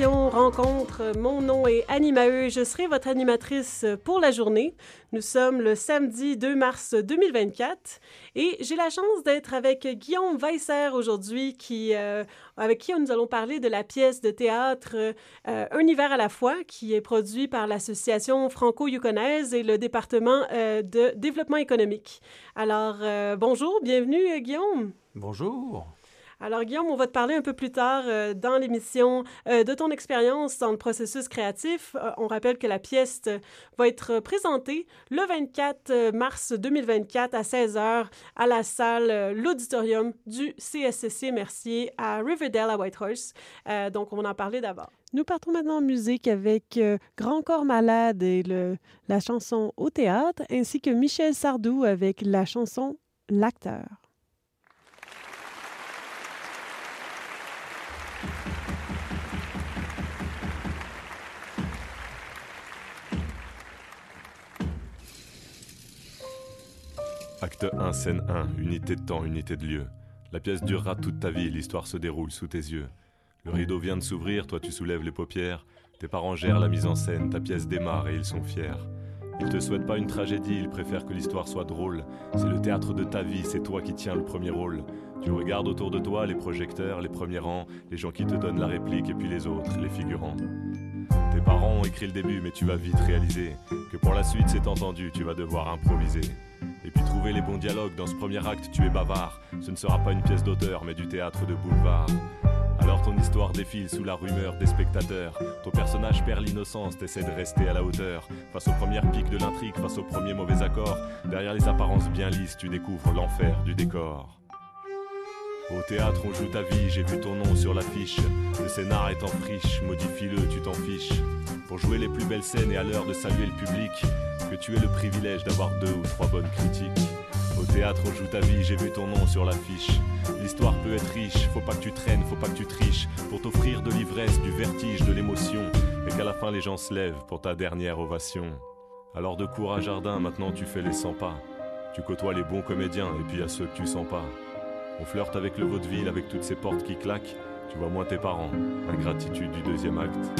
Rencontre. Mon nom est Annie Maheu. Je serai votre animatrice pour la journée. Nous sommes le samedi 2 mars 2024 et j'ai la chance d'être avec Guillaume Weisser aujourd'hui, euh, avec qui nous allons parler de la pièce de théâtre euh, Un hiver à la fois, qui est produit par l'Association franco-yukonaise et le département euh, de développement économique. Alors, bonjour, bienvenue Guillaume. Bonjour. Alors, Guillaume, on va te parler un peu plus tard euh, dans l'émission euh, de ton expérience dans le processus créatif. Euh, on rappelle que la pièce va être présentée le 24 mars 2024 à 16h à la salle, l'auditorium du CSCC Mercier à Riverdale à Whitehorse. donc, on en parler d'abord. Nous partons maintenant en musique avec Grand Corps Malade et la chanson Au théâtre, ainsi que Michel Sardou avec la chanson L'acteur. Acte 1, scène 1, unité de temps, unité de lieu. La pièce durera toute ta vie, l'histoire se déroule sous tes yeux. Le rideau vient de s'ouvrir, toi tu soulèves les paupières. Tes parents gèrent la mise en scène, ta pièce démarre et ils sont fiers. Ils te souhaitent pas une tragédie, ils préfèrent que l'histoire soit drôle. C'est le théâtre de ta vie, c'est toi qui tiens le premier rôle. Tu regardes autour de toi les projecteurs, les premiers rangs, les gens qui te donnent la réplique et puis les autres, les figurants. Tes parents ont écrit le début, mais tu vas vite réaliser que pour la suite c'est entendu, tu vas devoir improviser. Puis trouver les bons dialogues dans ce premier acte, tu es bavard. Ce ne sera pas une pièce d'auteur, mais du théâtre de boulevard. Alors ton histoire défile sous la rumeur des spectateurs. Ton personnage perd l'innocence, t'essaies de rester à la hauteur. Face aux premières piques de l'intrigue, face aux premiers mauvais accords, derrière les apparences bien lisses, tu découvres l'enfer du décor. Au théâtre, on joue ta vie, j'ai vu ton nom sur l'affiche. Le scénar est en friche, modifie-le, tu t'en fiches. Pour jouer les plus belles scènes et à l'heure de saluer le public, que tu aies le privilège d'avoir deux ou trois bonnes critiques. Au théâtre, on joue ta vie, j'ai vu ton nom sur l'affiche. L'histoire peut être riche, faut pas que tu traînes, faut pas que tu triches, pour t'offrir de l'ivresse, du vertige, de l'émotion, et qu'à la fin les gens se lèvent pour ta dernière ovation. Alors de cours à jardin, maintenant tu fais les 100 pas. Tu côtoies les bons comédiens, et puis à ceux que tu sens pas. On flirte avec le vaudeville, avec toutes ces portes qui claquent. Tu vois moins tes parents, ingratitude du deuxième acte.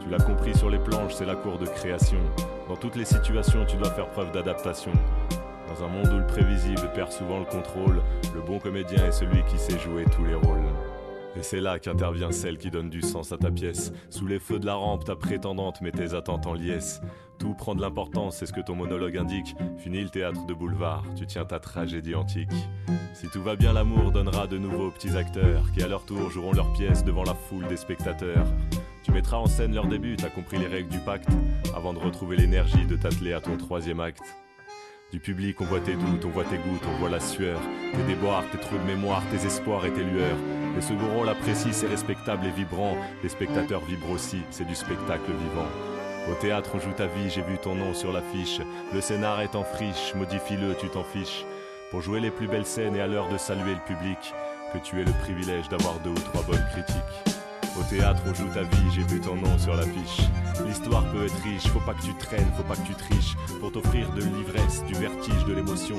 Tu l'as compris sur les planches, c'est la cour de création. Dans toutes les situations, tu dois faire preuve d'adaptation. Dans un monde où le prévisible perd souvent le contrôle, le bon comédien est celui qui sait jouer tous les rôles. Et c'est là qu'intervient celle qui donne du sens à ta pièce. Sous les feux de la rampe, ta prétendante met tes attentes en liesse. Tout prend de l'importance, c'est ce que ton monologue indique. Fini le théâtre de boulevard, tu tiens ta tragédie antique. Si tout va bien, l'amour donnera de nouveaux petits acteurs qui à leur tour joueront leur pièce devant la foule des spectateurs. Tu mettras en scène leur début, t'as compris les règles du pacte, avant de retrouver l'énergie de t'atteler à ton troisième acte. Du public, on voit tes doutes, on voit tes gouttes, on voit la sueur, tes déboires, tes trous de mémoire, tes espoirs et tes lueurs. Les second rôle apprécient, c'est respectable et vibrant. Les spectateurs vibrent aussi, c'est du spectacle vivant. Au théâtre, on joue ta vie, j'ai vu ton nom sur l'affiche. Le scénar est en friche, modifie-le, tu t'en fiches. Pour jouer les plus belles scènes et à l'heure de saluer le public, que tu aies le privilège d'avoir deux ou trois bonnes critiques. Au théâtre, on joue ta vie, j'ai vu ton nom sur l'affiche. L'histoire peut être riche, faut pas que tu traînes, faut pas que tu triches, pour t'offrir de l'ivresse, du vertige, de l'émotion,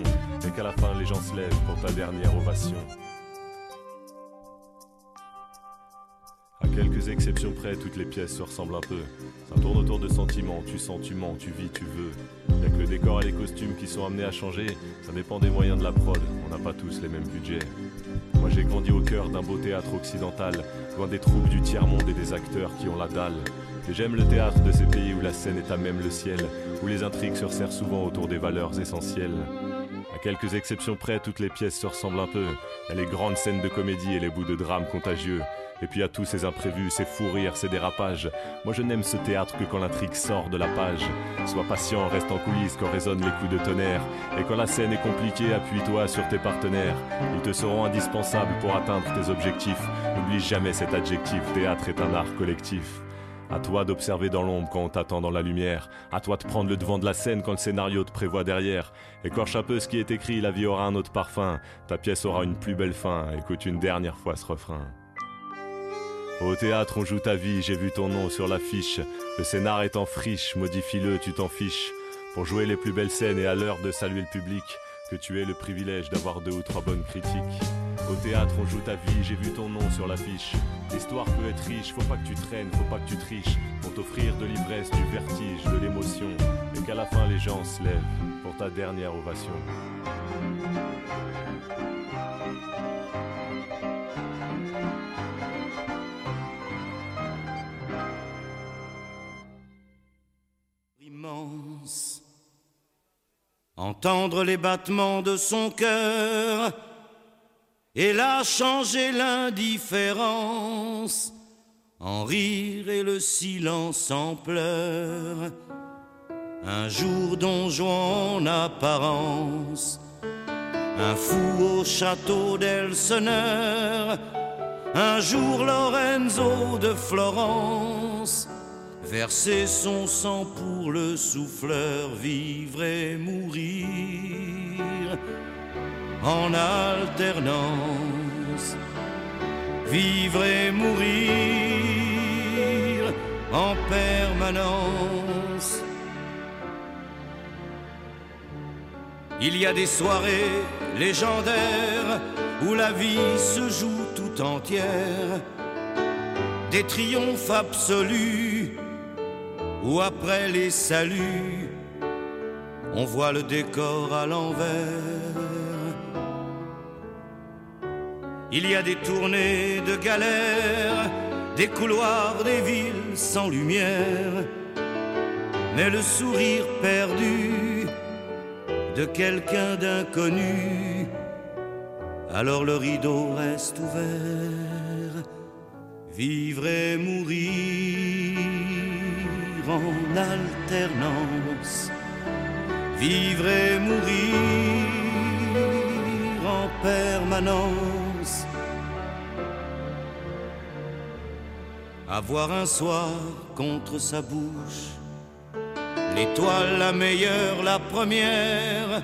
et qu'à la fin les gens se lèvent pour ta dernière ovation. À quelques exceptions près, toutes les pièces se ressemblent un peu. Ça tourne autour de sentiments, tu sens, tu mens, tu vis, tu veux. Y'a que le décor et les costumes qui sont amenés à changer, ça dépend des moyens de la prod, on n'a pas tous les mêmes budgets. Moi j'ai grandi au cœur d'un beau théâtre occidental, loin des troupes du tiers-monde et des acteurs qui ont la dalle. Et j'aime le théâtre de ces pays où la scène est à même le ciel, où les intrigues se resserrent souvent autour des valeurs essentielles. À quelques exceptions près, toutes les pièces se ressemblent un peu. Les grandes scènes de comédie et les bouts de drame contagieux. Et puis à tous ces imprévus, ces fous rires, ces dérapages. Moi je n'aime ce théâtre que quand l'intrigue sort de la page. Sois patient, reste en coulisses quand résonnent les coups de tonnerre. Et quand la scène est compliquée, appuie-toi sur tes partenaires. Ils te seront indispensables pour atteindre tes objectifs. N'oublie jamais cet adjectif, théâtre est un art collectif. À toi d'observer dans l'ombre quand on t'attend dans la lumière. À toi de prendre le devant de la scène quand le scénario te prévoit derrière. Écorche un peu ce qui est écrit, la vie aura un autre parfum. Ta pièce aura une plus belle fin. Écoute une dernière fois ce refrain. Au théâtre, on joue ta vie, j'ai vu ton nom sur l'affiche. Le scénar est en friche, modifie-le, tu t'en fiches. Pour jouer les plus belles scènes et à l'heure de saluer le public, que tu aies le privilège d'avoir deux ou trois bonnes critiques. Au théâtre, on joue ta vie, j'ai vu ton nom sur l'affiche. L'histoire peut être riche, faut pas que tu traînes, faut pas que tu triches. Pour t'offrir de l'ivresse, du vertige, de l'émotion. Et qu'à la fin, les gens se lèvent pour ta dernière ovation. Entendre les battements de son cœur et là changer l'indifférence en rire et le silence en pleurs. Un jour donjon en apparence, un fou au château d'Elseneur, un jour Lorenzo de Florence, verser son sang pour le souffleur, vivre et mourir en alternance, vivre et mourir en permanence. Il y a des soirées légendaires où la vie se joue tout entière, des triomphes absolus où après les saluts, on voit le décor à l'envers. Il y a des tournées de galères, des couloirs des villes sans lumière, mais le sourire perdu de quelqu'un d'inconnu, alors le rideau reste ouvert, vivre et mourir en alternance, vivre et mourir en permanence. Avoir un soir contre sa bouche, l'étoile la meilleure, la première,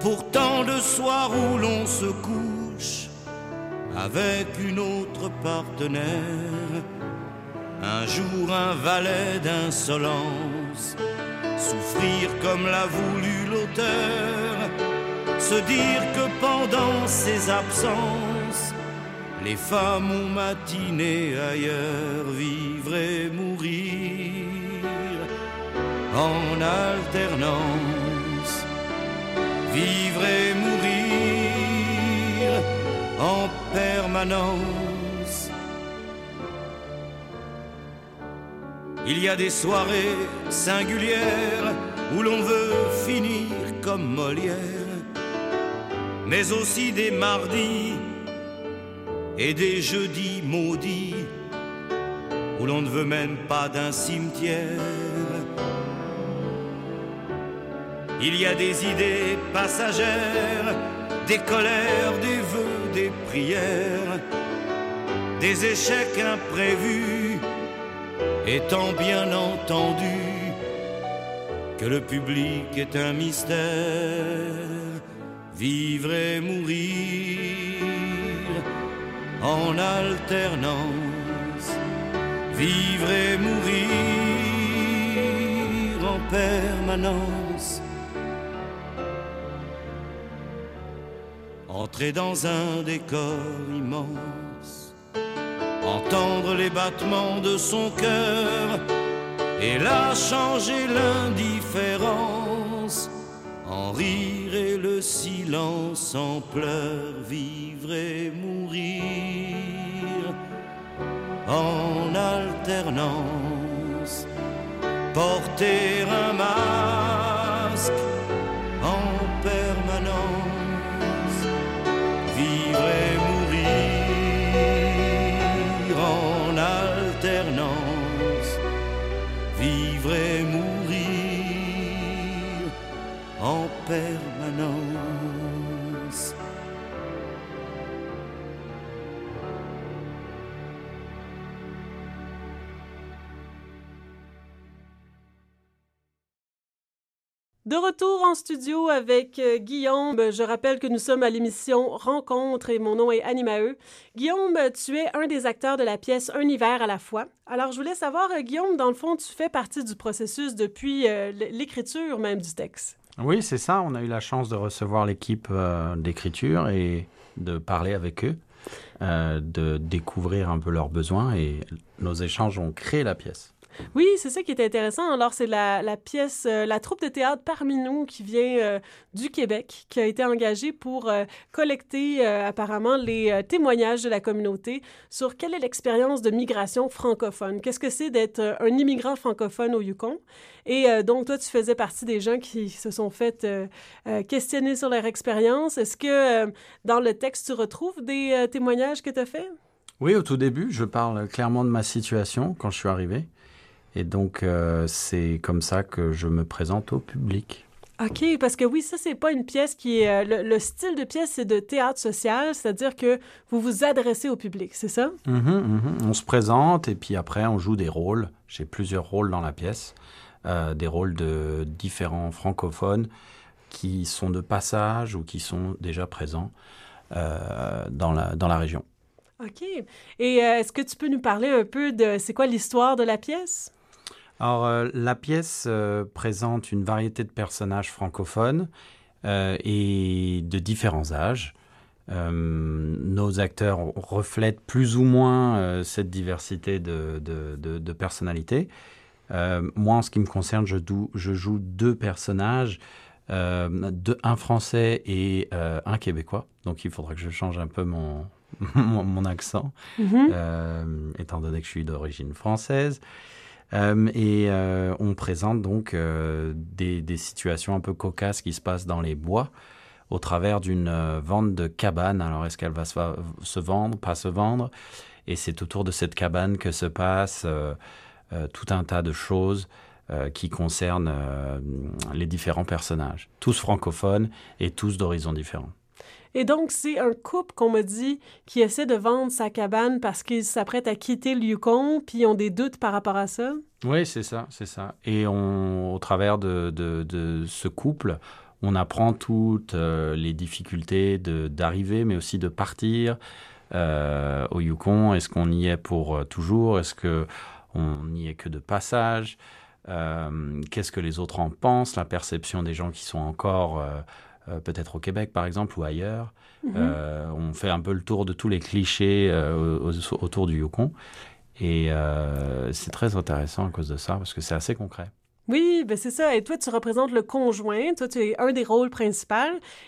pour tant de soirs où l'on se couche avec une autre partenaire. Un jour un valet d'insolence, souffrir comme l'a voulu l'auteur, se dire que pendant ses absences, les femmes ont matiné ailleurs, vivre et mourir en alternance, vivre et mourir en permanence. Il y a des soirées singulières où l'on veut finir comme Molière, mais aussi des mardis et des jeudis maudits où l'on ne veut même pas d'un cimetière. Il y a des idées passagères, des colères, des vœux, des prières, des échecs imprévus, étant bien entendu que le public est un mystère, vivre et mourir en alternance, vivre et mourir en permanence. Entrer dans un décor immense, entendre les battements de son cœur, et là changer l'indifférence en rire et le silence, en pleurs, vivre et mourir en alternance, porter un masque De retour en studio avec euh, Guillaume. Je rappelle que nous sommes à l'émission Rencontre et mon nom est Annie. Guillaume, tu es un des acteurs de la pièce Un hiver à la fois. Alors, je voulais savoir, euh, Guillaume, dans le fond, tu fais partie du processus depuis euh, l'écriture même du texte. Oui, c'est ça. On a eu la chance de recevoir l'équipe d'écriture et de parler avec eux, de découvrir un peu leurs besoins et nos échanges ont créé la pièce. Oui, c'est ça qui est intéressant. Alors, c'est la, pièce, euh, la troupe de théâtre Parmi nous qui vient euh, du Québec, qui a été engagée pour euh, collecter apparemment les témoignages de la communauté sur quelle est l'expérience de migration francophone. Qu'est-ce que c'est d'être un immigrant francophone au Yukon? Et donc, toi, tu faisais partie des gens qui se sont fait questionner sur leur expérience. Est-ce que dans le texte, tu retrouves des témoignages que tu as faits? Oui, au tout début, je parle clairement de ma situation quand je suis arrivé. Et donc, euh, c'est comme ça que je me présente au public. OK, parce que oui, ça, c'est pas une pièce qui est. Euh, le, style de pièce, c'est de théâtre social, c'est-à-dire que vous vous adressez au public, c'est ça? Mm-hmm, mm-hmm. On se présente et puis après, on joue des rôles. J'ai plusieurs rôles dans la pièce, euh, des rôles de différents francophones qui sont de passage ou qui sont déjà présents dans, la, dans la région. OK. Et est-ce que tu peux nous parler un peu de. C'est quoi l'histoire de la pièce? Alors, euh, la pièce euh, présente une variété de personnages francophones euh, et de différents âges. nos acteurs reflètent plus ou moins cette diversité de, de, personnalités. moi, en ce qui me concerne, je, je joue deux personnages, un français et un québécois. Donc, il faudra que je change un peu mon, mon, accent, mm-hmm. étant donné que je suis d'origine française. Euh, et euh, on présente donc euh, des, situations un peu cocasses qui se passent dans les bois au travers d'une vente de cabane. Alors est-ce qu'elle va se, vendre, pas se vendre? Et c'est autour de cette cabane que se passe tout un tas de choses qui concernent les différents personnages, tous francophones et tous d'horizons différents. Et donc, c'est un couple qu'on m'a dit qui essaie de vendre sa cabane parce qu'ils s'apprêtent à quitter le Yukon, puis ils ont des doutes par rapport à ça. Oui, c'est ça, c'est ça. Et au travers de, de, ce couple, on apprend toutes euh, les difficultés d'arriver, mais aussi de partir euh, au Yukon. Est-ce qu'on y est pour euh, toujours? Est-ce qu'on n'y est que de passage? Qu'est-ce que les autres en pensent? La perception des gens qui sont encore euh, peut-être au Québec par exemple ou ailleurs. Mhm. Euh, on fait un peu le tour de tous les clichés euh, autour du Yukon. Et c'est très intéressant à cause de ça, parce que c'est assez concret. Oui, ben c'est ça. Et toi, tu représentes le conjoint. Toi, tu es un des rôles principaux.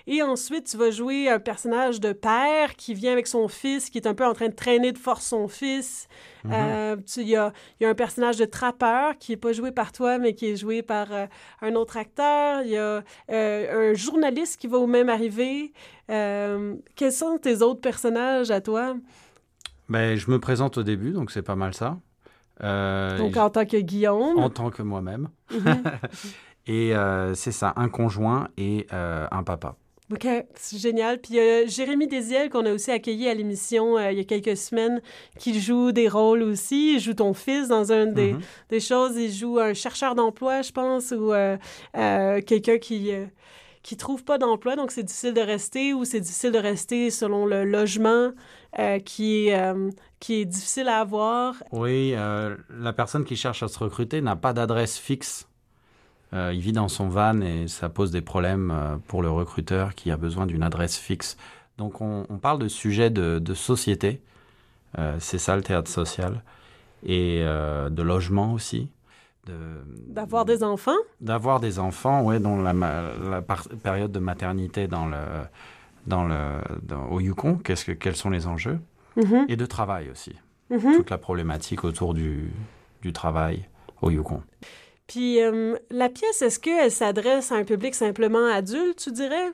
Et ensuite, tu vas jouer un personnage de père qui vient avec son fils, qui est un peu en train de traîner de force son fils. Mm-hmm. Euh, il y, a, y, a, un personnage de trappeur qui n'est pas joué par toi, mais qui est joué par euh, un autre acteur. Il y a euh, un journaliste qui va au même arriver. quels sont tes autres personnages à toi? Ben, je me présente au début, donc c'est pas mal ça. Euh, Donc en tant que Guillaume. En tant que moi-même. Mhm. et euh, c'est ça, un conjoint et euh, un papa. OK, c'est génial. Puis Jérémy Desiel qu'on a aussi accueilli à l'émission il y a quelques semaines qui joue des rôles aussi. Il joue ton fils dans une des, mhm. des choses. Il joue un chercheur d'emploi, je pense, ou quelqu'un qui qui trouve pas d'emploi, donc c'est difficile de rester ou c'est difficile de rester selon le logement qui, qui est difficile à avoir. Oui, euh, la personne qui cherche à se recruter n'a pas d'adresse fixe. Euh, il vit dans son van et ça pose des problèmes euh, pour le recruteur qui a besoin d'une adresse fixe. Donc on, parle de sujets de, société, c'est ça le théâtre social, et de logement aussi. D'avoir des enfants D'avoir des enfants, oui, dans la, la période de maternité dans le, dans le, au Yukon, que, quels sont les enjeux Mhm. et de travail aussi. Mhm. Toute la problématique autour du, du travail au Yukon. Puis euh, la pièce, est-ce qu'elle s'adresse à un public simplement adulte, tu dirais?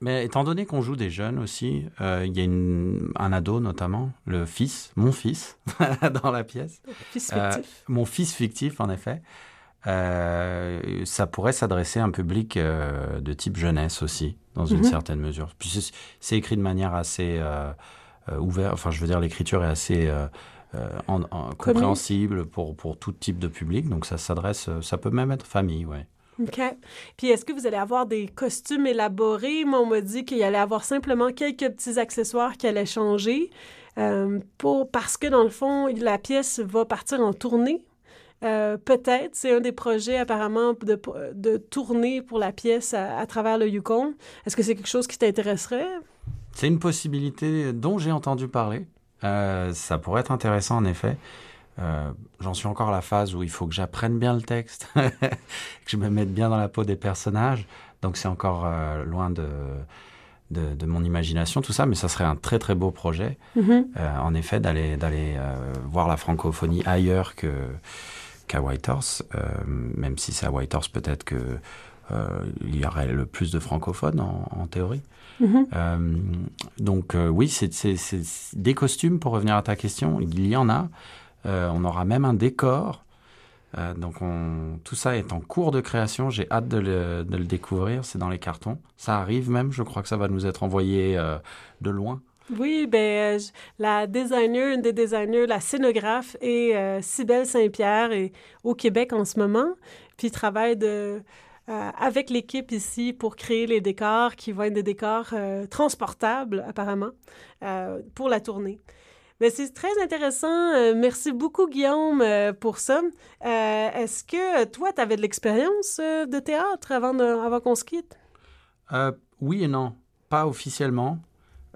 Mais étant donné qu'on joue des jeunes aussi, euh, il y a une, un ado notamment, le fils, mon fils, dans la pièce. Fils fictif. Euh, mon fils fictif, en effet. Ça pourrait s'adresser à un public de type jeunesse aussi, dans une mhm. certaine mesure. Puis c'est écrit de manière assez euh, ouvert. Enfin, je veux dire, l'écriture est assez euh, euh, compréhensible pour, pour tout type de public. Donc, ça s'adresse, ça peut même être famille, ouais. OK. Puis est-ce que vous allez avoir des costumes élaborés? Moi, on m'a dit qu'il allait avoir simplement quelques petits accessoires qui allaient changer. pour, parce que, dans le fond, la pièce va partir en tournée. Peut-être, c'est un des projets apparemment de, de tourner pour la pièce à, à travers le Yukon. Est-ce que c'est quelque chose qui t'intéresserait? C'est une possibilité dont j'ai entendu parler. Euh, ça pourrait être intéressant en effet. Euh, J'en suis encore à la phase où il faut que j'apprenne bien le texte, que je me mette bien dans la peau des personnages. Donc c'est encore euh, loin de, de, de, mon imagination tout ça, mais ça serait un très très beau projet. Mhm. Euh, en effet, d'aller d'aller euh, voir la francophonie ailleurs que qu'à Whitehorse, euh, même si c'est à Whitehorse peut-être que euh, il y aurait le plus de francophones en, en théorie. Mhm. Euh, donc euh, oui, c'est des costumes pour revenir à ta question. Il y en a. Euh, on aura même un décor. Donc on, tout ça est en cours de création. J'ai hâte de le, de le découvrir. C'est dans les cartons. Ça arrive même. Je crois que ça va nous être envoyé de loin. Oui, ben, euh, la designer, une des designers, la scénographe est euh, Cybelle Saint-Pierre est au Québec en ce moment, puis travaille euh, avec l'équipe ici pour créer les décors qui vont être des décors euh, transportables apparemment pour la tournée. Mais c'est très intéressant. Merci beaucoup, Guillaume, pour ça. Est-ce que toi, tu avais de l'expérience de théâtre avant, avant qu'on se quitte? Oui et non. Pas officiellement.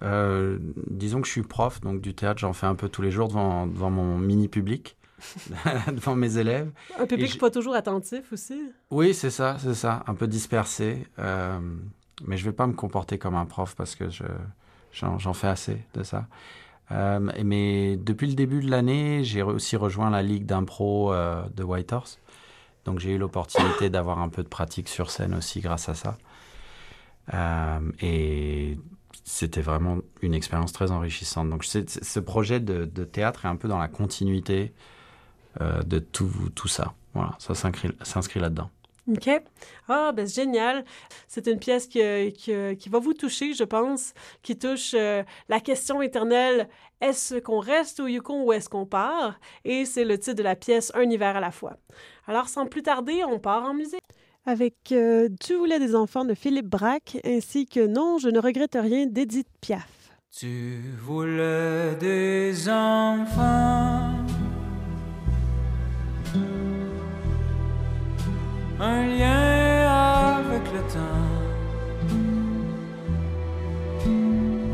Euh, disons que je suis prof, donc du théâtre, j'en fais un peu tous les jours devant, devant mon mini public, devant mes élèves. Un public je- pas toujours attentif aussi? Oui, c'est ça, c'est ça, un peu dispersé. euh, mais je vais pas me comporter comme un prof parce que je j'en j'en fais assez de ça. Euh, mais depuis le début de l'année, j'ai aussi rejoint la ligue d'impro euh, de Whitehorse. Donc j'ai eu l'opportunité d'avoir un peu de pratique sur scène aussi grâce à ça. Euh, et c'était vraiment une expérience très enrichissante. Donc ce projet de, théâtre est un peu dans la continuité euh, de tout, tout ça. Voilà, ça s'inscrit là-dedans. OK. Ah, ben c'est génial. C'est une pièce qui, qui va vous toucher, je pense, qui touche euh, la question éternelle est-ce qu'on reste au Yukon ou est-ce qu'on part? Et c'est le titre de la pièce Un hiver à la fois. Alors, sans plus tarder, on part en musique. Avec euh, Tu voulais des enfants de Philippe Braque ainsi que Non, je ne regrette rien d'Edith Piaf. Tu voulais des enfants, un lien avec le temps,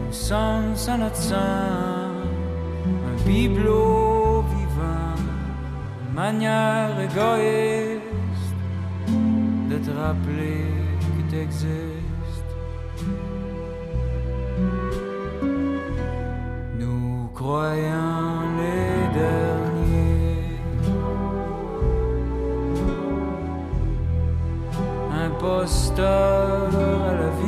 un sens à notre sang, un bibelot vivant, une manière égoïste te rappeler que t'existes. Nous croyons les derniers, imposteurs à la vie.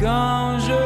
Quand je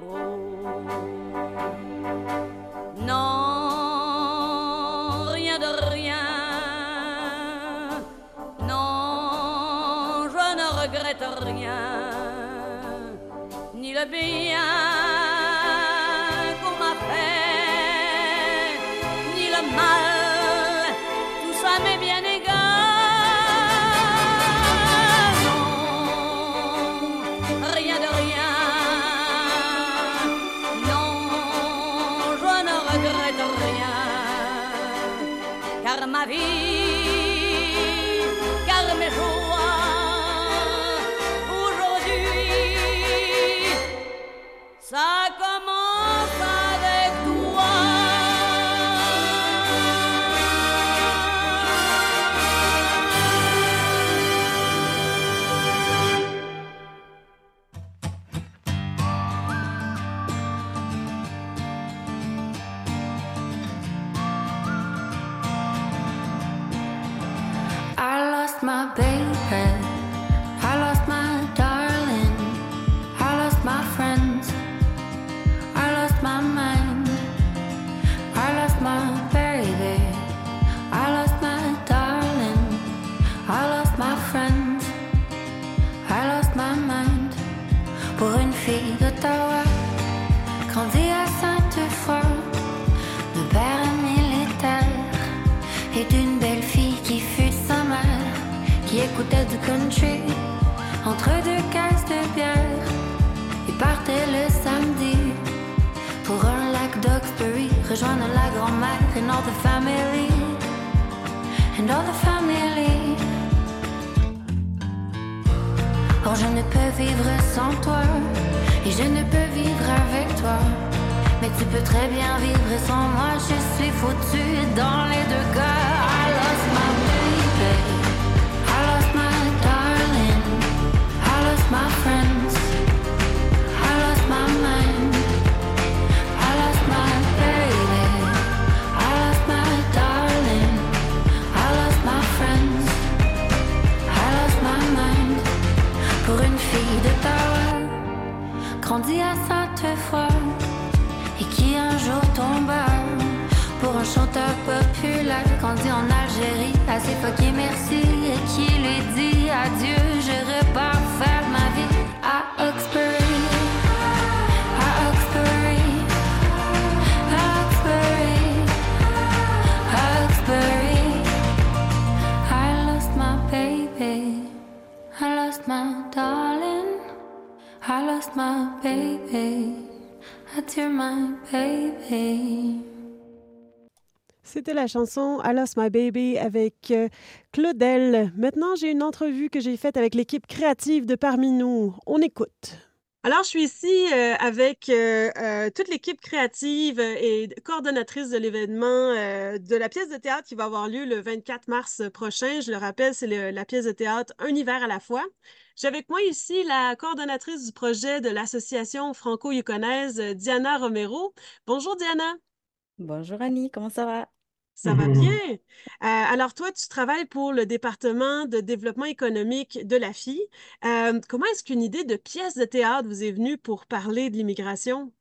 be my friends. I lost my mind. Pour une fille d'Ottawa, grandie à Sainte-Foy, de père militaire et d'une belle fille qui fut sa mère, qui écoutait du country entre deux caisses de bière et partait le samedi pour un lac d'Oxbury, rejoindre la grand-mère and all the family, and all the family. Je ne peux vivre sans toi et je ne peux vivre avec toi. Mais tu peux très bien vivre sans moi, je suis foutu dans les deux cas. Grandie à Sainte-Foy et qui un jour tomba pour un chanteur populaire grandi en Algérie, assez fucké merci et qui lui dit adieu, je repars faire ma vie à Oxbury, lost my baby. Adieu, my baby. C'était la chanson I Lost My Baby avec euh, Claudel. Maintenant, j'ai une entrevue que j'ai faite avec l'équipe créative de Parmi nous. On écoute. Alors, je suis ici euh, avec euh, euh, toute l'équipe créative et coordonnatrice de l'événement de la pièce de théâtre qui va avoir lieu le 24 mars prochain. Je le rappelle, c'est la pièce de théâtre Un hiver à la fois. J'ai avec moi ici la coordonnatrice du projet de l'association franco-yukonaise, Diana Romero. Bonjour Diana. Bonjour Annie, comment ça va? Ça va bien. Euh, alors toi, tu travailles pour le département de développement économique de la FI. Euh, comment est-ce qu'une idée de pièce de théâtre vous est venue pour parler de l'immigration?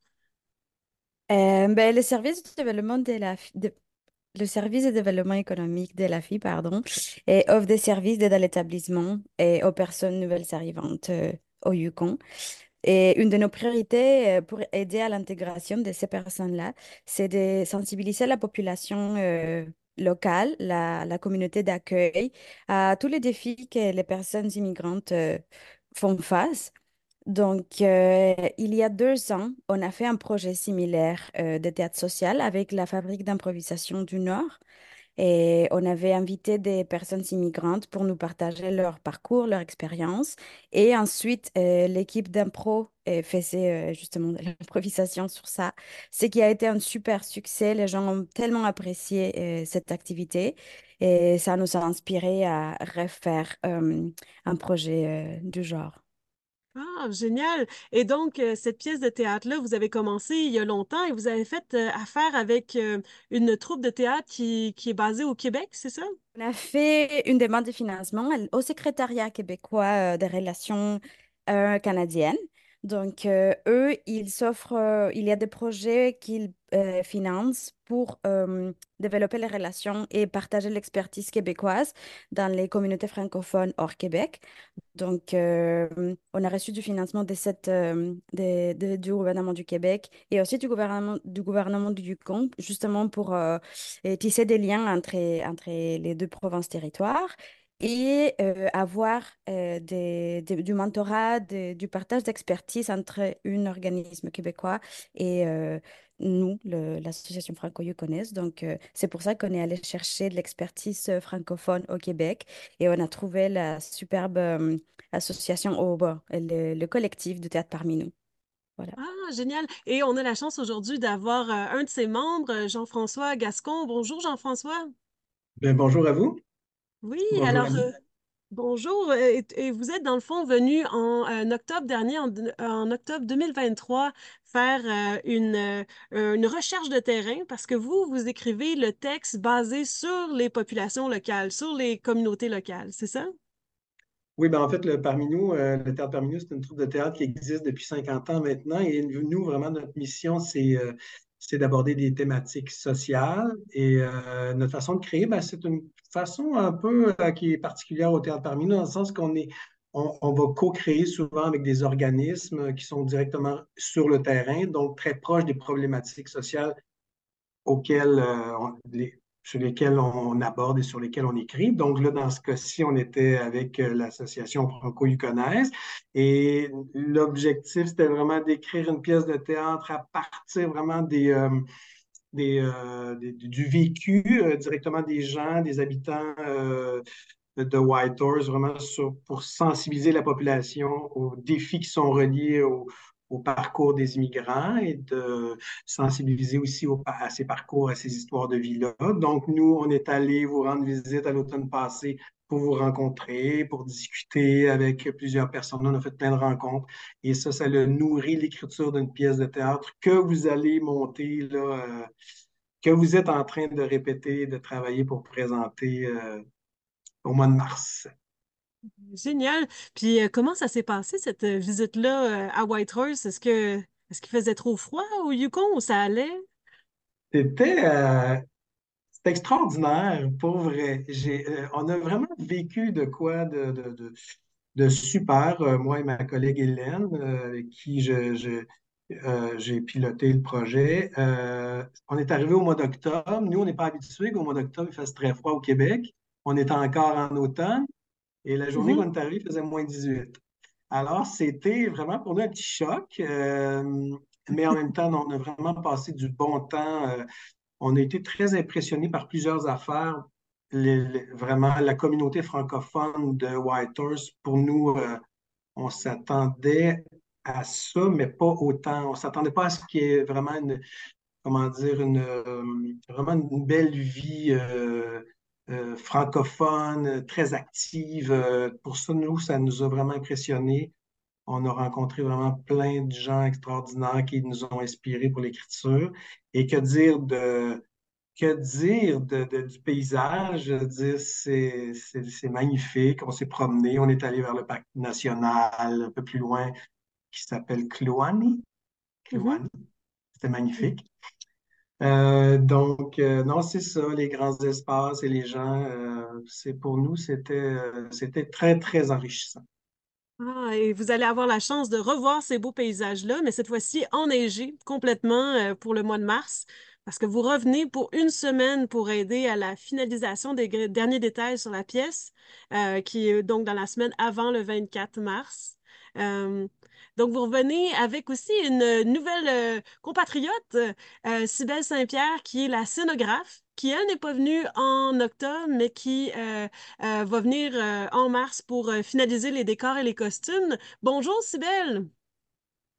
Euh, ben, le service de développement de la fi- de- le service de développement économique de la FI, pardon, et offre des services d'aide à l'établissement et aux personnes nouvelles arrivantes euh, au Yukon. Et une de nos priorités euh, pour aider à l'intégration de ces personnes-là, c'est de sensibiliser la population euh, locale, la, communauté d'accueil, à tous les défis que les personnes immigrantes euh, font face. Donc, il y a deux ans, on a fait un projet similaire de théâtre social avec la Fabrique d'improvisation du Nord. Et on avait invité des personnes immigrantes pour nous partager leur parcours, leur expérience. Et ensuite, euh, l'équipe d'impro euh, faisait euh, justement de l'improvisation sur ça. Ce qui a été un super succès. Les gens ont tellement apprécié cette activité. Et ça nous a inspiré à refaire un projet du genre. Ah, génial. Et donc, euh, cette pièce de théâtre-là, vous avez commencé il y a longtemps et vous avez fait euh, affaire avec euh, une troupe de théâtre qui, qui est basée au Québec, c'est ça? On a fait une demande de financement au secrétariat québécois des relations canadiennes. Donc, euh, eux, ils s'offrent, euh, il y a des projets qu'ils euh, financent pour développer les relations et partager l'expertise québécoise dans les communautés francophones hors Québec. Donc, on a reçu du financement de cette, du gouvernement du Québec et aussi du gouvernement, du gouvernement du Yukon, justement pour tisser des liens entre, entre les deux provinces-territoires et euh, avoir euh, des- des- du mentorat, du partage d'expertise entre un organisme québécois et euh, nous, l'association franco-yukonaise. Donc, euh, c'est pour ça qu'on est allé chercher de l'expertise francophone au Québec et on a trouvé la superbe euh, association au bon, le, le collectif de théâtre parmi nous. Voilà. Ah, génial. Et on a la chance aujourd'hui d'avoir euh, un de ses membres, Jean-François Gascon. Bonjour, Jean-François. Bien, bonjour à vous. Oui, Bonjour alors, euh, bonjour. euh, Et, et vous êtes, dans le fond, venu en, euh, octobre dernier, en, en octobre 2023, faire euh, une, euh, une recherche de terrain parce que vous, vous écrivez le texte basé sur les populations locales, sur les communautés locales, c'est ça? Oui, ben en fait, le Parmi nous, le Théâtre Parmi nous, c'est une troupe de théâtre qui existe depuis 50 ans maintenant. Et nous, vraiment, notre mission, c'est c'est d'aborder des thématiques sociales. Et euh, notre façon de créer, ben, c'est une façon un peu euh, qui est particulière au Théâtre Parmi nous, dans le sens qu'on est, on, on va co-créer souvent avec des organismes qui sont directement sur le terrain, donc très proches des problématiques sociales auxquelles, euh, on- les- sur lesquels on aborde et sur lesquels on écrit. Donc là, dans ce cas-ci, on était avec euh, l'association franco-yukonaise et l'objectif, c'était vraiment d'écrire une pièce de théâtre à partir vraiment des, euh, euh, des- du vécu directement des gens, des habitants de Whitehorse, vraiment pour sensibiliser la population aux défis qui sont reliés au, au parcours des immigrants et de sensibiliser aussi au- à ces parcours, à ces histoires de vie-là. Donc, nous, on est allé vous rendre visite à l'automne passé pour vous rencontrer, pour discuter avec plusieurs personnes. On a fait plein de rencontres et ça, ça a nourri l'écriture d'une pièce de théâtre que vous allez monter, là, euh, que vous êtes en train de répéter, de travailler pour présenter euh, au mois de mars. Génial. Puis euh, comment ça s'est passé, cette euh, visite-là euh, à Whitehorse? Est-ce que est-ce qu'il faisait trop froid au Yukon ou ça allait? C'était c'était extraordinaire, pour vrai. On a vraiment vécu de quoi de, de, de, super, moi et ma collègue Hélène, avec qui je, j'ai piloté le projet. On est arrivé au mois d'octobre. Nous, on n'est pas habitués qu'au mois d'octobre, il fasse très froid au Québec. On est encore en automne et la journée Mhm. qu'on est arrivé, il faisait moins 18. Alors, c'était vraiment pour nous un petit choc, euh, mais en même temps, on a vraiment passé du bon temps. euh, on a été très impressionnés par plusieurs affaires. Les- les- vraiment, la communauté francophone de Whitehorse, pour nous, euh, on s'attendait à ça, mais pas autant. On s'attendait pas à ce qu'il y ait vraiment une, comment dire, une, vraiment une belle vie euh, francophone, euh, très active. Euh, pour ça, nous, ça nous a vraiment impressionnés. On a rencontré vraiment plein de gens extraordinaires qui nous ont inspirés pour l'écriture. Et que dire de, que dire de, de- du paysage? Je veux dire, c'est, magnifique. On s'est promené, on est allé vers le parc national un peu plus loin qui s'appelle Kluane. Mhm. Kluane. C'était magnifique. Euh, donc, euh, non, c'est ça, les grands espaces et les gens, euh, c'est pour nous, c'était, c'était très, très enrichissant. Ah, et vous allez avoir la chance de revoir ces beaux paysages-là, mais cette fois-ci enneigés complètement pour le mois de mars, parce que vous revenez pour une semaine pour aider à la finalisation des derniers détails sur la pièce, qui est donc dans la semaine avant le 24 mars. Euh, donc, vous revenez avec aussi une nouvelle euh, compatriote, euh, Cybèle Saint-Pierre, qui est la scénographe, qui, elle, n'est pas venue en octobre, mais qui va venir en mars pour finaliser les décors et les costumes. Bonjour, Cybèle!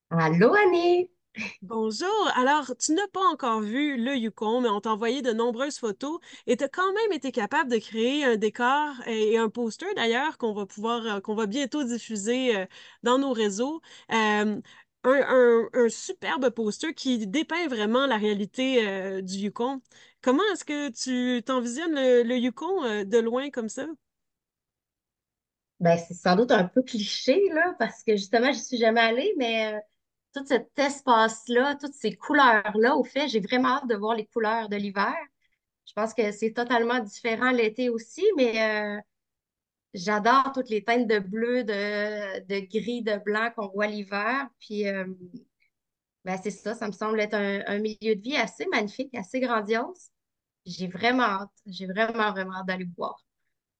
Allô, Annie? Bonjour. Alors, tu n'as pas encore vu le Yukon, mais on t'a envoyé de nombreuses photos et tu as quand même été capable de créer un décor et un poster d'ailleurs qu'on va pouvoir, euh, qu'on va bientôt diffuser euh, dans nos réseaux. Euh, un, superbe poster qui dépeint vraiment la réalité du Yukon. Comment est-ce que tu t'envisionnes le, Yukon de loin comme ça? Ben, c'est sans doute un peu cliché, là, parce que justement, je suis jamais allée, mais tout cet espace-là, toutes ces couleurs-là, au fait, j'ai vraiment hâte de voir les couleurs de l'hiver. Je pense que c'est totalement différent l'été aussi, mais euh, j'adore toutes les teintes de bleu, de, de gris, de blanc qu'on voit l'hiver. Puis, euh, ben, c'est ça, ça me semble être un, un milieu de vie assez magnifique, assez grandiose. J'ai vraiment hâte, j'ai vraiment, vraiment hâte d'aller voir.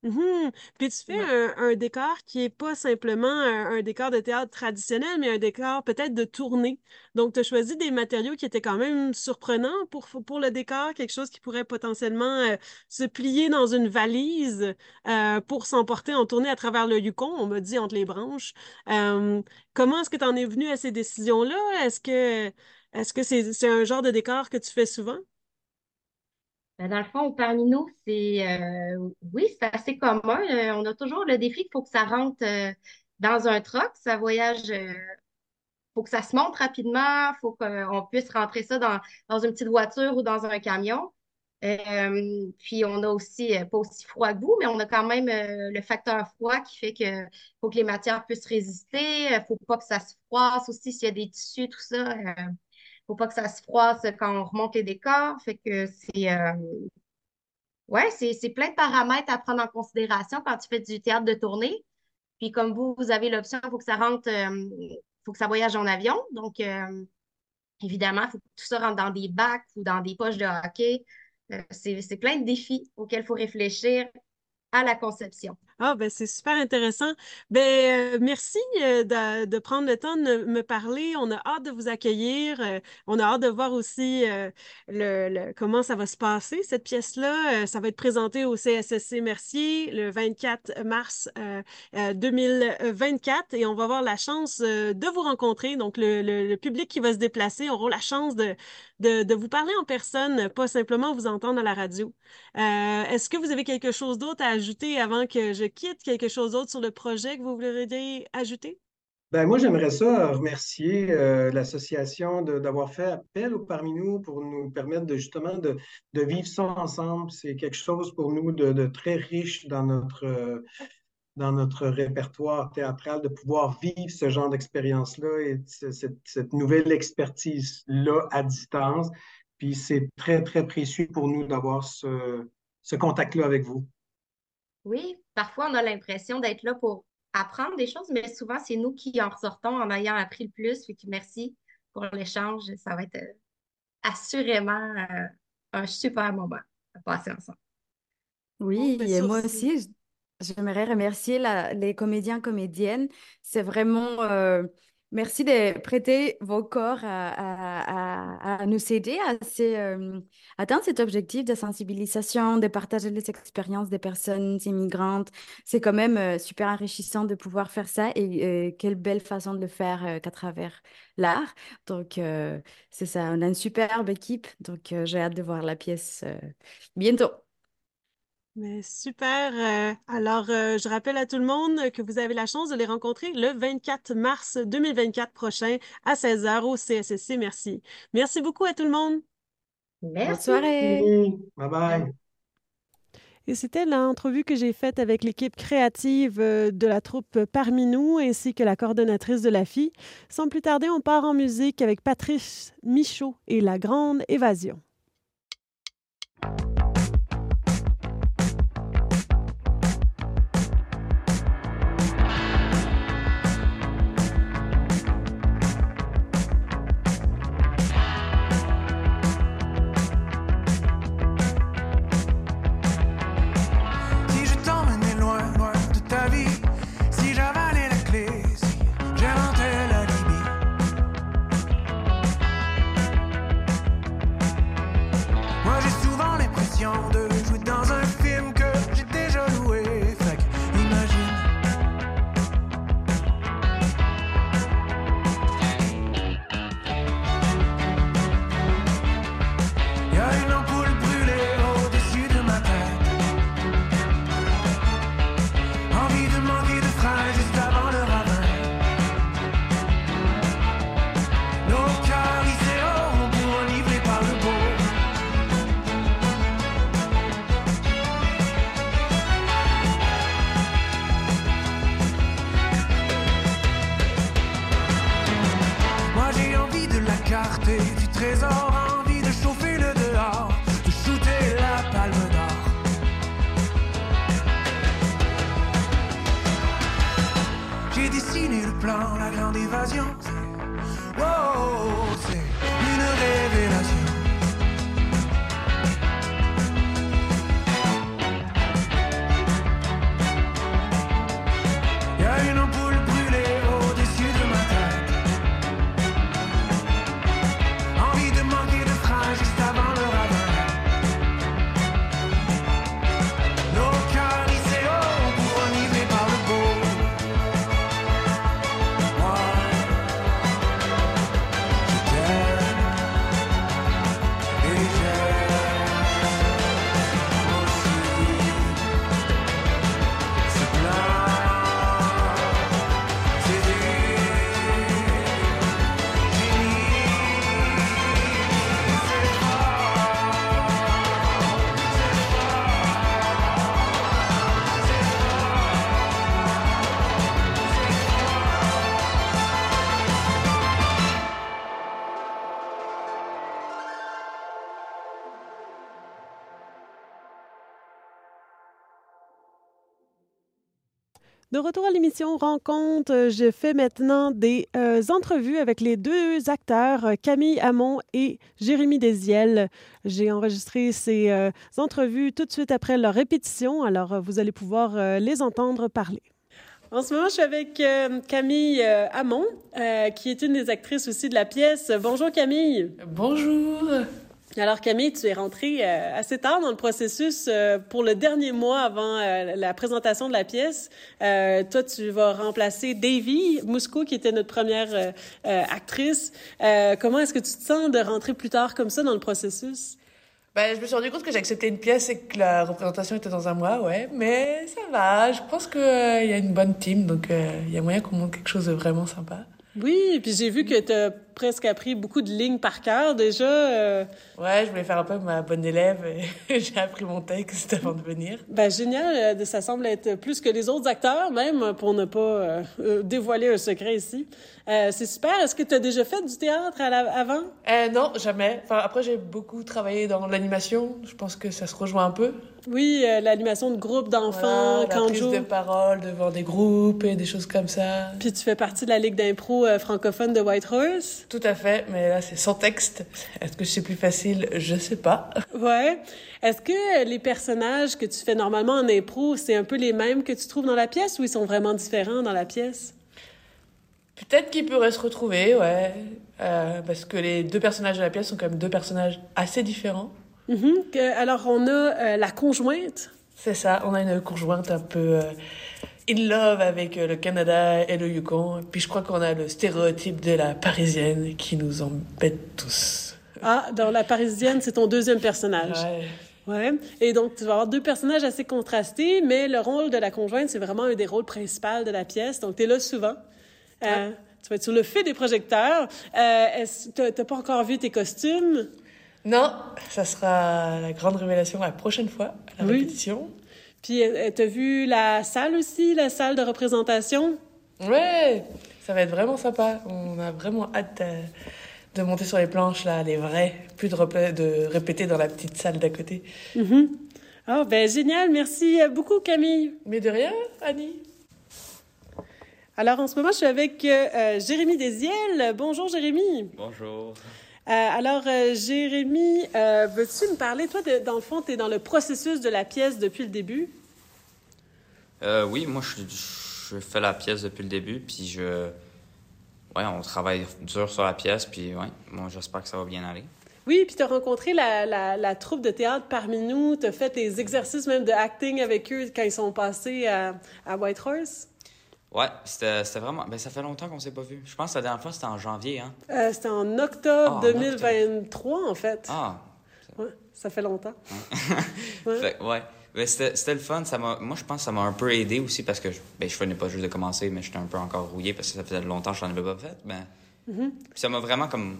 Mhm. Puis tu fais Ouais. un, un décor qui est pas simplement un, un décor de théâtre traditionnel, mais un décor peut-être de tournée. Donc, tu as choisi des matériaux qui étaient quand même surprenants pour, pour le décor, quelque chose qui pourrait potentiellement euh, se plier dans une valise euh, pour s'emporter en tournée à travers le Yukon, on m'a dit entre les branches. Euh, comment est-ce que tu en es venu à ces décisions-là? Est-ce que est-ce que c'est c'est un genre de décor que tu fais souvent? Ben, dans le fond, parmi nous, c'est euh, oui, c'est assez commun. Euh, on a toujours le défi qu'il faut que ça rentre euh, dans un truck, ça voyage, euh, faut que ça se monte rapidement, faut qu'on puisse rentrer ça dans, une petite voiture ou dans un camion. Puis on a aussi, pas aussi froid que vous, mais on a quand même le facteur froid qui fait que faut que les matières puissent résister, euh, faut pas que ça se froisse aussi s'il y a des tissus, tout ça. Faut pas que ça se froisse quand on remonte les décors. Fait que c'est euh, Ouais, c'est, plein de paramètres à prendre en considération quand tu fais du théâtre de tournée. Puis comme vous, vous avez l'option, il faut que ça rentre, euh, faut que ça voyage en avion. Donc, euh, évidemment, il faut que tout ça rentre dans des bacs ou dans des poches de hockey. Euh, c'est plein de défis auxquels il faut réfléchir à la conception. Ah, ben c'est super intéressant. Ben, euh, merci euh, de, prendre le temps de me parler. On a hâte de vous accueillir. Euh, on a hâte de voir aussi le, comment ça va se passer, cette pièce-là. Ça va être présenté au CSSC Mercier le 24 mars euh, euh, 2024 et on va avoir la chance de vous rencontrer. Donc, le, le- public qui va se déplacer aura la chance de, de, de vous parler en personne, pas simplement vous entendre à la radio. Est-ce que vous avez quelque chose d'autre à ajouter avant que je quitte? Quelque chose d'autre sur le projet que vous voudriez ajouter? Ben, moi, j'aimerais ça remercier euh, l'association d'avoir fait appel parmi nous pour nous permettre de justement de, de vivre ça ensemble. C'est quelque chose pour nous de, de très riche dans notre, euh, dans notre répertoire théâtral, de pouvoir vivre ce genre d'expérience-là et cette, cette nouvelle expertise-là à distance. Puis c'est très, très précieux pour nous d'avoir ce, ce contact-là avec vous. Oui, parfois on a l'impression d'être là pour apprendre des choses, mais souvent c'est nous qui en ressortons en ayant appris le plus. Fait que merci pour l'échange. Ça va être euh, assurément euh, un super moment à passer ensemble. Oui, ben, et moi aussi, j'aimerais remercier la- les comédiens, comédiennes. C'est vraiment, euh, merci de prêter vos corps à, à- nous aider à se, euh, atteindre cet objectif de sensibilisation, de partager les expériences des personnes immigrantes. C'est quand même euh, super enrichissant de pouvoir faire ça et euh, quelle belle façon de le faire qu'à travers l'art. Donc, c'est ça, on a une superbe équipe. Donc, j'ai hâte de voir la pièce bientôt. Mais super. Euh, alors, euh, je rappelle à tout le monde que vous avez la chance de les rencontrer le 24 mars 2024 prochain à 16h au CSSC. Merci. Merci beaucoup à tout le monde. Bonne Merci. soirée! Bye bye. Et c'était l'entrevue que j'ai faite avec l'équipe créative euh, de la troupe Parmi nous ainsi que la coordonnatrice de la FI. Sans plus tarder, on part en musique avec Patrice Michaud et La Grande Évasion. Retour à l'émission Rencontre, euh, je fais maintenant des euh, entrevues avec les deux acteurs, euh, Camille Hamon et Jérémy Desiel. J'ai enregistré ces euh, entrevues tout de suite après leur répétition, alors vous allez pouvoir euh, les entendre parler. En ce moment, je suis avec euh, Camille euh, Hamon, euh, qui est une des actrices aussi de la pièce. Bonjour Camille. Bonjour. Alors Camille, tu es rentrée euh, assez tard dans le processus euh, pour le dernier mois avant euh, la présentation de la pièce. Euh, toi, tu vas remplacer Davy Mousco, qui était notre première actrice. Euh, comment est-ce que tu te sens de rentrer plus tard comme ça dans le processus? Ben, je me suis rendu compte que j'ai accepté une pièce et que la représentation était dans un mois, ouais. Mais ça va, je pense qu'il il y a une bonne team, donc il y a moyen qu'on monte quelque chose de vraiment sympa. Oui, puis j'ai vu que tu as presque appris beaucoup de lignes par cœur déjà. euh, Ouais, je voulais faire un peu ma bonne élève et j'ai appris mon texte avant de venir. Ben, génial. Euh, Ça semble être plus que les autres acteurs, même, pour ne pas euh, euh, dévoiler un secret ici. Euh, c'est super. Est-ce que tu as déjà fait du théâtre à la- avant? Non, jamais. Enfin, après, j'ai beaucoup travaillé dans l'animation. Je pense que ça se rejoint un peu. Oui, euh, l'animation de groupe d'enfants, Voilà, la prise de parole devant des groupes et des choses comme ça. Puis tu fais partie de la Ligue d'impro euh, francophone de Whitehorse. Tout à fait, mais là, c'est sans texte. Est-ce que c'est plus facile? Je sais pas. Ouais. Est-ce que les personnages que tu fais normalement en impro, c'est un peu les mêmes que tu trouves dans la pièce ou ils sont vraiment différents dans la pièce? Peut-être qu'ils pourraient se retrouver, ouais. Euh, parce que les deux personnages de la pièce sont quand même deux personnages assez différents. Mhm. Que- alors, on a euh, la conjointe. C'est ça, on a une conjointe un peu euh, in love avec euh, le Canada et le Yukon. Puis je crois qu'on a le stéréotype de la parisienne qui nous embête tous. Ah, dans La Parisienne, c'est ton deuxième personnage. Ouais. Ouais. Et donc, tu vas avoir deux personnages assez contrastés, mais le rôle de la conjointe, c'est vraiment un des rôles principaux de la pièce. Donc, tu es là souvent. Euh, Tu vas être sur le fait des projecteurs. Euh, t'as t'as pas encore vu tes costumes? Non, ça sera la grande révélation la prochaine fois, à la Oui. répétition. Puis, euh, t'as vu la salle aussi, la salle de représentation? Ouais, ça va être vraiment sympa. On a vraiment hâte euh, de monter sur les planches, là, les vrais, plus de, de répéter dans la petite salle d'à côté. Ah, ben génial. Merci euh, beaucoup, Camille. Mais de rien, Annie. Alors, en ce moment, je suis avec euh, euh, Jérémy Desiel. Bonjour, Jérémy. Bonjour. Euh, alors, euh, Jérémy, euh, veux-tu me parler? Toi, de- dans le fond, tu es dans le processus de la pièce depuis le début? Oui, moi, je, je fais la pièce depuis le début, puis je... Ouais, on travaille dur sur la pièce, puis ouais, moi, j'espère que ça va bien aller. Oui, puis tu as rencontré la, la, la troupe de théâtre parmi nous. Tu as fait des exercices même de acting avec eux quand ils sont passés à, à Whitehorse. Ouais, c'était vraiment... Ben, ça fait longtemps qu'on s'est pas vu. Je pense que la dernière fois, c'était en janvier, hein? Euh, C'était en octobre Ah, en 2023, en fait. Ah, Ouais, ça fait longtemps. Ouais. Fait- ouais. Ben, c'était le fun. Ça m'a- moi, je pense que ça m'a un peu aidé aussi parce que je, ben, je venais pas juste de commencer, mais j'étais un peu encore rouillé parce que ça faisait longtemps que je n'en avais pas fait. Ben, Mhm. puis ça m'a vraiment comme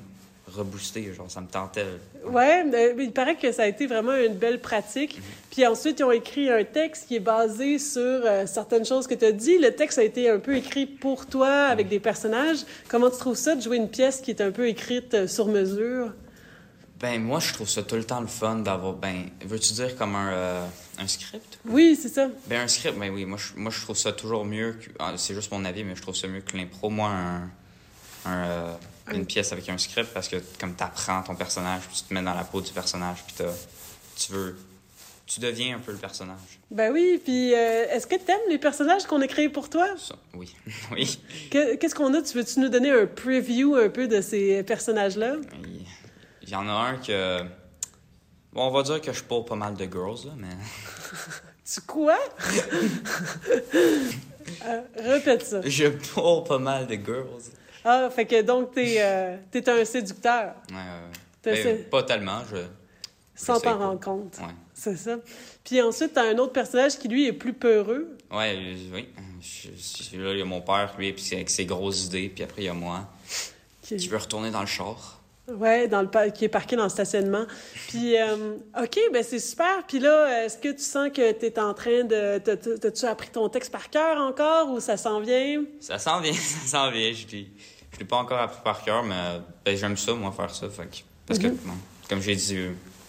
rebooster. Genre, ça me tentait. Ouais, mais il paraît que ça a été vraiment une belle pratique. Mhm. Puis ensuite, ils ont écrit un texte qui est basé sur euh, certaines choses que tu as dit. Le texte a été un peu écrit pour toi, avec des personnages. Comment tu trouves ça de jouer une pièce qui est un peu écrite euh, sur mesure? Ben, moi, je trouve ça tout le temps le fun d'avoir. Ben, veux-tu dire comme un, euh, un script? Oui, c'est ça. Ben, un script, ben oui, moi, je, moi, je trouve ça toujours mieux. que- ah, C'est juste mon avis, mais je trouve ça mieux que l'impro. Moi, un, un, une pièce avec un script parce que, comme t'apprends ton personnage, puis tu te mets dans la peau du personnage, puis t'as- tu veux. Tu deviens un peu le personnage. Ben oui, puis euh, est-ce que tu aimes les personnages qu'on a créés pour toi? Ça, oui. oui. Que- Qu'est-ce qu'on a? Tu veux-tu nous donner un preview un peu de ces personnages-là? Il, y en a un que. Bon, on va dire que je parle pas mal de girls, là, mais. Tu quoi? Euh, répète ça. Je parle pas mal de girls. Ah, fait que donc, t'es euh, t'es un séducteur, Ouais, ouais, ouais. Ben, pas tellement, je. sans t'en rendre compte. Ouais. C'est ça. Puis ensuite, t'as un autre personnage qui, lui, est plus peureux. Ouais, euh, oui. Je- je- là, il y a mon père, lui, puis avec ses grosses idées, puis après, il y a moi, Qui- qui veut retourner dans le char? Ouais, dans le qui est parqué dans le stationnement. Puis, euh, OK, ben c'est super. Puis là, est-ce que tu sens que tu es en train de... t'as- t'as- T'as-tu appris ton texte par cœur encore ou ça s'en vient? Ça s'en vient, ça s'en vient. Je l'ai, je l'ai pas encore appris par cœur, mais ben, j'aime ça, moi, faire ça. Fait que- parce que, bon, comme j'ai dit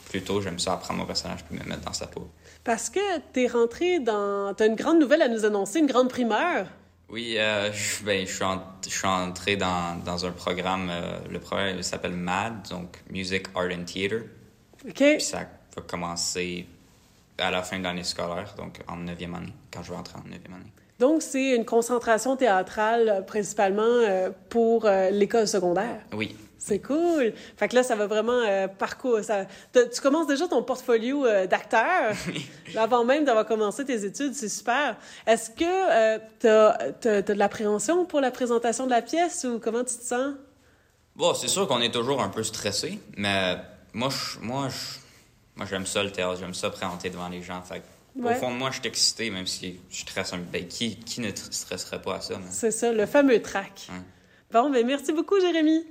plus tôt, j'aime ça apprendre mon personnage puis me mettre dans sa peau. Parce que t'es rentré dans... T'as une grande nouvelle à nous annoncer, une grande primeur. Oui, euh, je, ben, je, suis en- je suis entré dans, dans un programme. euh, le programme s'appelle MAD, donc Music, Art and Theater. OK? Puis ça va commencer à la fin de l'année scolaire, donc en 9e année, quand je vais entrer en 9e année. Donc, c'est une concentration théâtrale euh, principalement euh, pour l'école secondaire? Oui. C'est cool. Fait que là, ça va vraiment euh, parcours. Ça... Tu commences déjà ton portfolio euh, d'acteur avant même d'avoir commencé tes études. C'est super. Est-ce que tu as, de l'appréhension pour la présentation de la pièce ou comment tu te sens? Bon, c'est sûr qu'on est toujours un peu stressé, mais moi, je, moi, je, moi, j'aime ça le théâtre, j'aime ça présenter devant les gens. Fait Ouais. au fond de moi, je suis excité, même si je stresse un peu. Ben, qui, qui ne tr- stresserait pas à ça? mais- C'est ça, le fameux track. Ouais. Bon, ben merci beaucoup, Jérémy.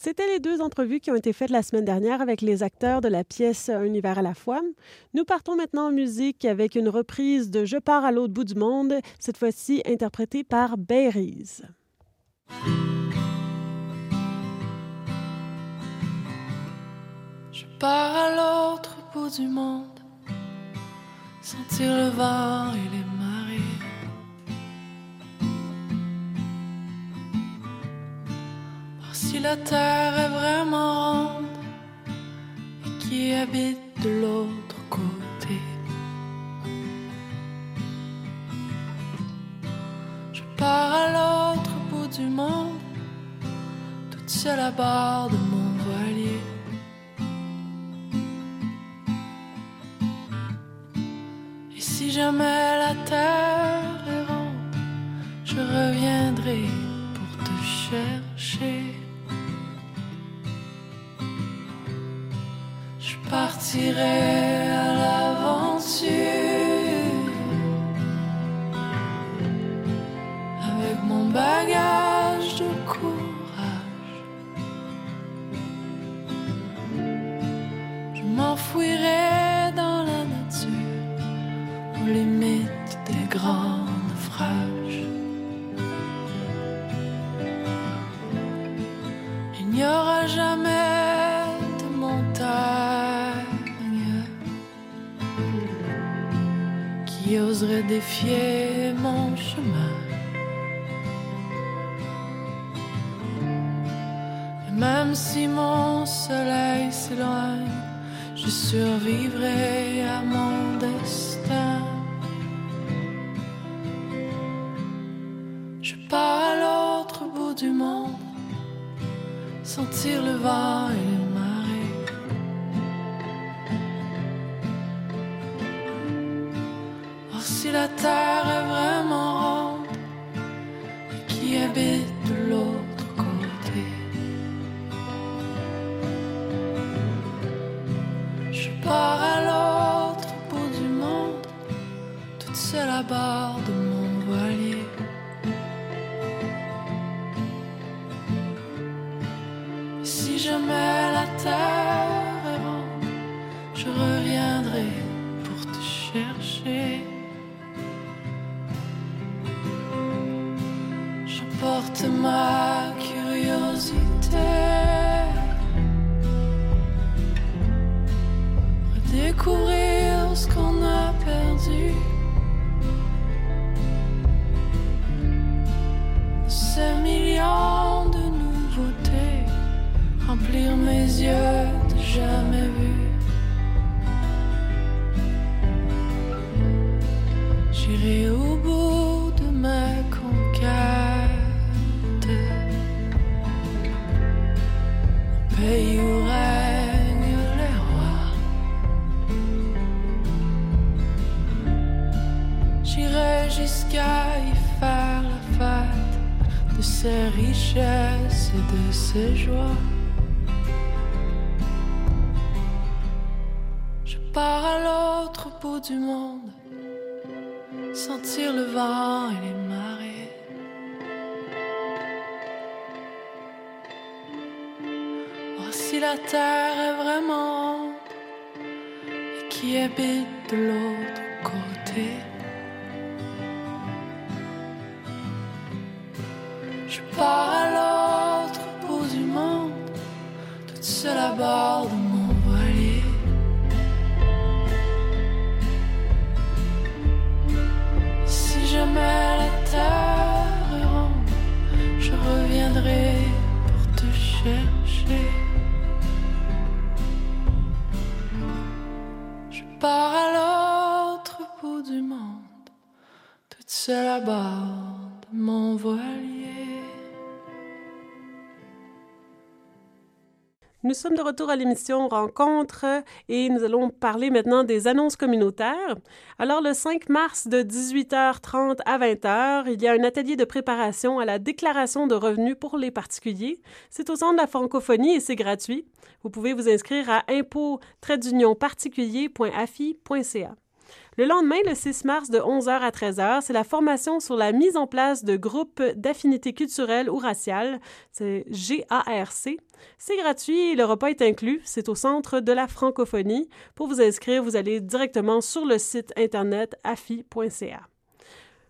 C'était les deux entrevues qui ont été faites la semaine dernière avec les acteurs de la pièce Un hiver à la fois. Nous partons maintenant en musique avec une reprise de Je pars à l'autre bout du monde, cette fois-ci interprétée par Berries. Je pars à l'autre bout du monde, sentir le vent et les marées. Si la terre est vraiment ronde et qui habite de l'autre côté. Je pars à l'autre bout du monde, toute seule à bord de mon voilier. Et si jamais la terre est ronde, je reviendrai pour te chercher. Partirai à l'aventure Qu'importe ma curiosité. Redécouvrir de ses joies. Je pars à l'autre bout du monde sentir le vent et les marées. Voir si la terre est vraiment et qui habite de l'autre Je pars à l'autre bout du monde, toute seule à bord de mon voilier. Nous sommes de retour à l'émission Rencontre et nous allons parler maintenant des annonces communautaires. Alors, le 5 mars de 18h30 à 20h, il y a un atelier de préparation à la déclaration de revenus pour les particuliers. C'est au centre de la francophonie et c'est gratuit. Vous pouvez vous inscrire à impôt-particulier.afi.ca. Le lendemain, le 6 mars de 11h à 13h, c'est la formation sur la mise en place de groupes d'affinité culturelle ou raciale, c'est GARC. C'est gratuit et le repas est inclus. C'est au centre de la francophonie. Pour vous inscrire, vous allez directement sur le site internet afi.ca.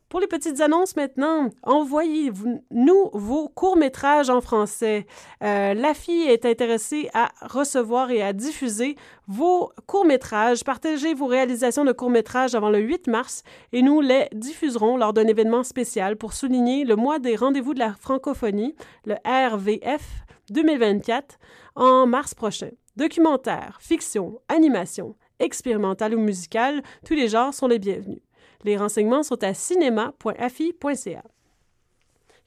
Pour les petites annonces maintenant, envoyez-nous vos courts-métrages en français. Euh, L'AFI est intéressée à recevoir et à diffuser vos courts-métrages. Partagez vos réalisations de courts-métrages avant le 8 mars et nous les diffuserons lors d'un événement spécial pour souligner le mois des rendez-vous de la francophonie, le RVF 2024, en mars prochain. Documentaire, fiction, animation, expérimental ou musical, tous les genres sont les bienvenus. Les renseignements sont à cinéma.afi.ca.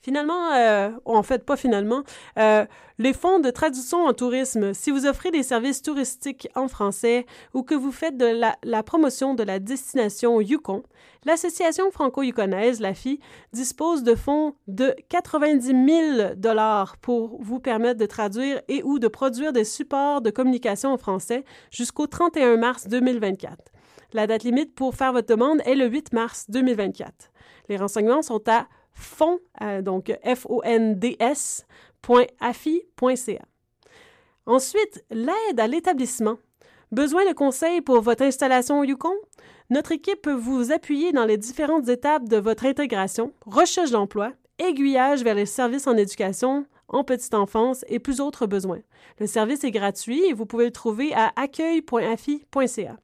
Finalement, euh, en fait, pas finalement, euh, les fonds de traduction en tourisme, si vous offrez des services touristiques en français ou que vous faites de la, promotion de la destination Yukon, l'Association franco-yukonaise, l'AFI, dispose de fonds de 90 000 dollars pour vous permettre de traduire et ou de produire des supports de communication en français jusqu'au 31 mars 2024. La date limite pour faire votre demande est le 8 mars 2024. Les renseignements sont à fond, euh, donc fonds.afi.ca. Ensuite, l'aide à l'établissement. Besoin de conseils pour votre installation au Yukon? Notre équipe peut vous appuyer dans les différentes étapes de votre intégration, recherche d'emploi, aiguillage vers les services en éducation, en petite enfance et plus autres besoins. Le service est gratuit et vous pouvez le trouver à accueil.afi.ca.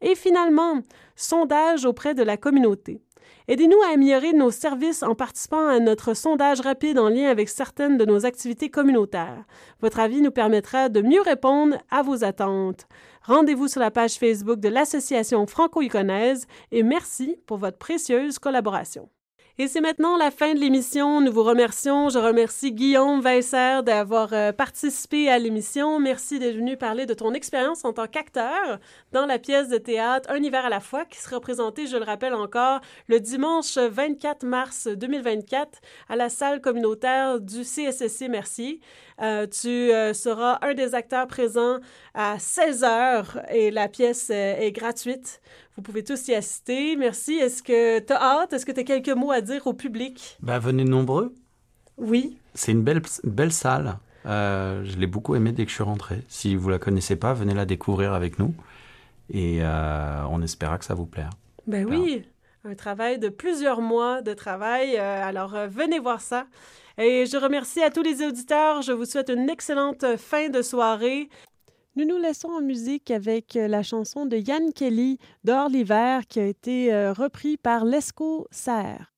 Et finalement, sondage auprès de la communauté. Aidez-nous à améliorer nos services en participant à notre sondage rapide en lien avec certaines de nos activités communautaires. Votre avis nous permettra de mieux répondre à vos attentes. Rendez-vous sur la page Facebook de l'Association franco-yukonaise et merci pour votre précieuse collaboration. Et c'est maintenant la fin de l'émission. Nous vous remercions. Je remercie Guillaume Weisser d'avoir euh, participé à l'émission. Merci d'être venu parler de ton expérience en tant qu'acteur dans la pièce de théâtre Un hiver à la fois qui sera présentée, je le rappelle encore, le dimanche 24 mars 2024 à la salle communautaire du CSSC Mercier. Euh, tu euh, seras un des acteurs présents à 16 heures et la pièce euh, est gratuite. Vous pouvez tous y assister. Merci. Est-ce que tu as hâte? Est-ce que tu as quelques mots à dire au public? Ben, venez nombreux. Oui. C'est une belle, belle salle. Euh, je l'ai beaucoup aimée dès que je suis rentré. Si vous la connaissez pas, venez la découvrir avec nous. Et euh, on espéra que ça vous plaira. Ben oui. un travail de plusieurs mois de travail. Euh, alors, venez voir ça. Et je remercie à tous les auditeurs. Je vous souhaite une excellente fin de soirée. Nous nous laissons en musique avec la chanson de Yann Kelly, Dehors l'hiver, qui a été euh, repris par Lesco Serre.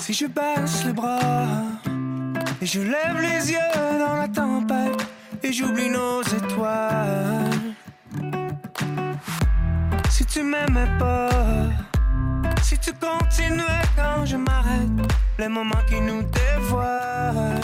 Si je baisse les bras et je lève les yeux dans la tempête et j'oublie nos étoiles. Si tu m'aimais pas, si tu continuais quand je m'arrête, les moments qui nous dévoilent.